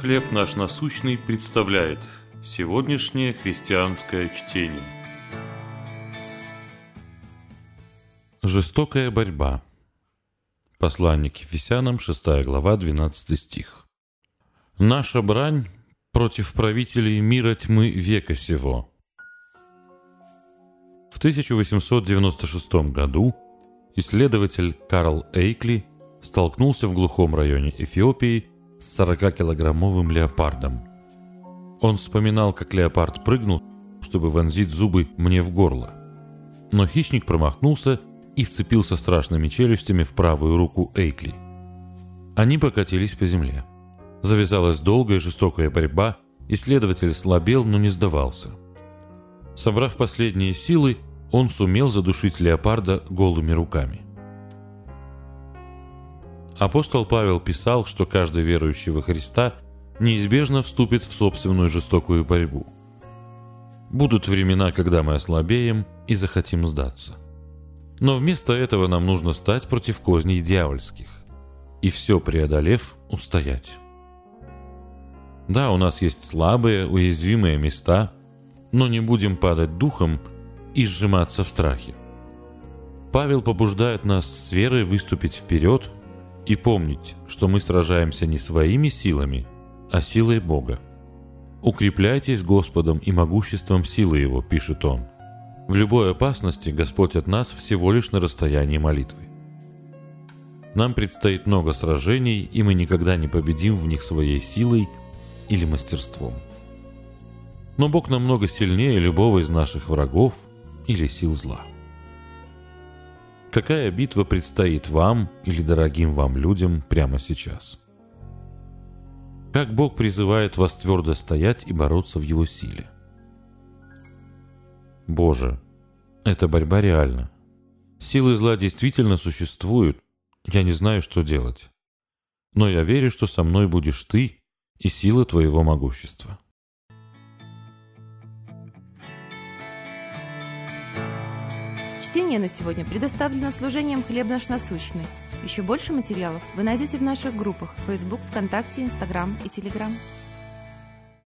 «Хлеб наш насущный» представляет сегодняшнее христианское чтение. Жестокая борьба. Послание к Ефесянам, 6 глава, 12 стих. «Наша брань против правителей мира тьмы века сего». В 1896 году исследователь Карл Эйкли столкнулся в глухом районе Эфиопии с 40-килограммовым леопардом. Он вспоминал, как леопард прыгнул, чтобы вонзить зубы мне в горло. Но хищник промахнулся и вцепился страшными челюстями в правую руку Эйкли. Они покатились по земле. Завязалась долгая жестокая борьба, исследователь слабел, но не сдавался. Собрав последние силы, он сумел задушить леопарда голыми руками. Апостол Павел писал, что каждый верующий во Христа неизбежно вступит в собственную жестокую борьбу. Будут времена, когда мы ослабеем и захотим сдаться. Но вместо этого нам нужно стать против козней дьявольских и все преодолев, устоять. Да, у нас есть слабые, уязвимые места, но не будем падать духом и сжиматься в страхе. Павел побуждает нас с верой выступить вперед и помнить, что мы сражаемся не своими силами, а силой Бога. «Укрепляйтесь Господом и могуществом силы Его», — пишет он. В любой опасности Господь от нас всего лишь на расстоянии молитвы. Нам предстоит много сражений, и мы никогда не победим в них своей силой или мастерством. Но Бог намного сильнее любого из наших врагов или сил зла. Какая битва предстоит вам или дорогим вам людям прямо сейчас? Как Бог призывает вас твердо стоять и бороться в Его силе? Боже, эта борьба реальна. Силы зла действительно существуют. Я не знаю, что делать. Но я верю, что со мной будешь Ты и сила Твоего могущества. Чтение на сегодня предоставлено служением «Хлеб наш насущный». Еще больше материалов вы найдете в наших группах Facebook, ВКонтакте, Инстаграм и Телеграм.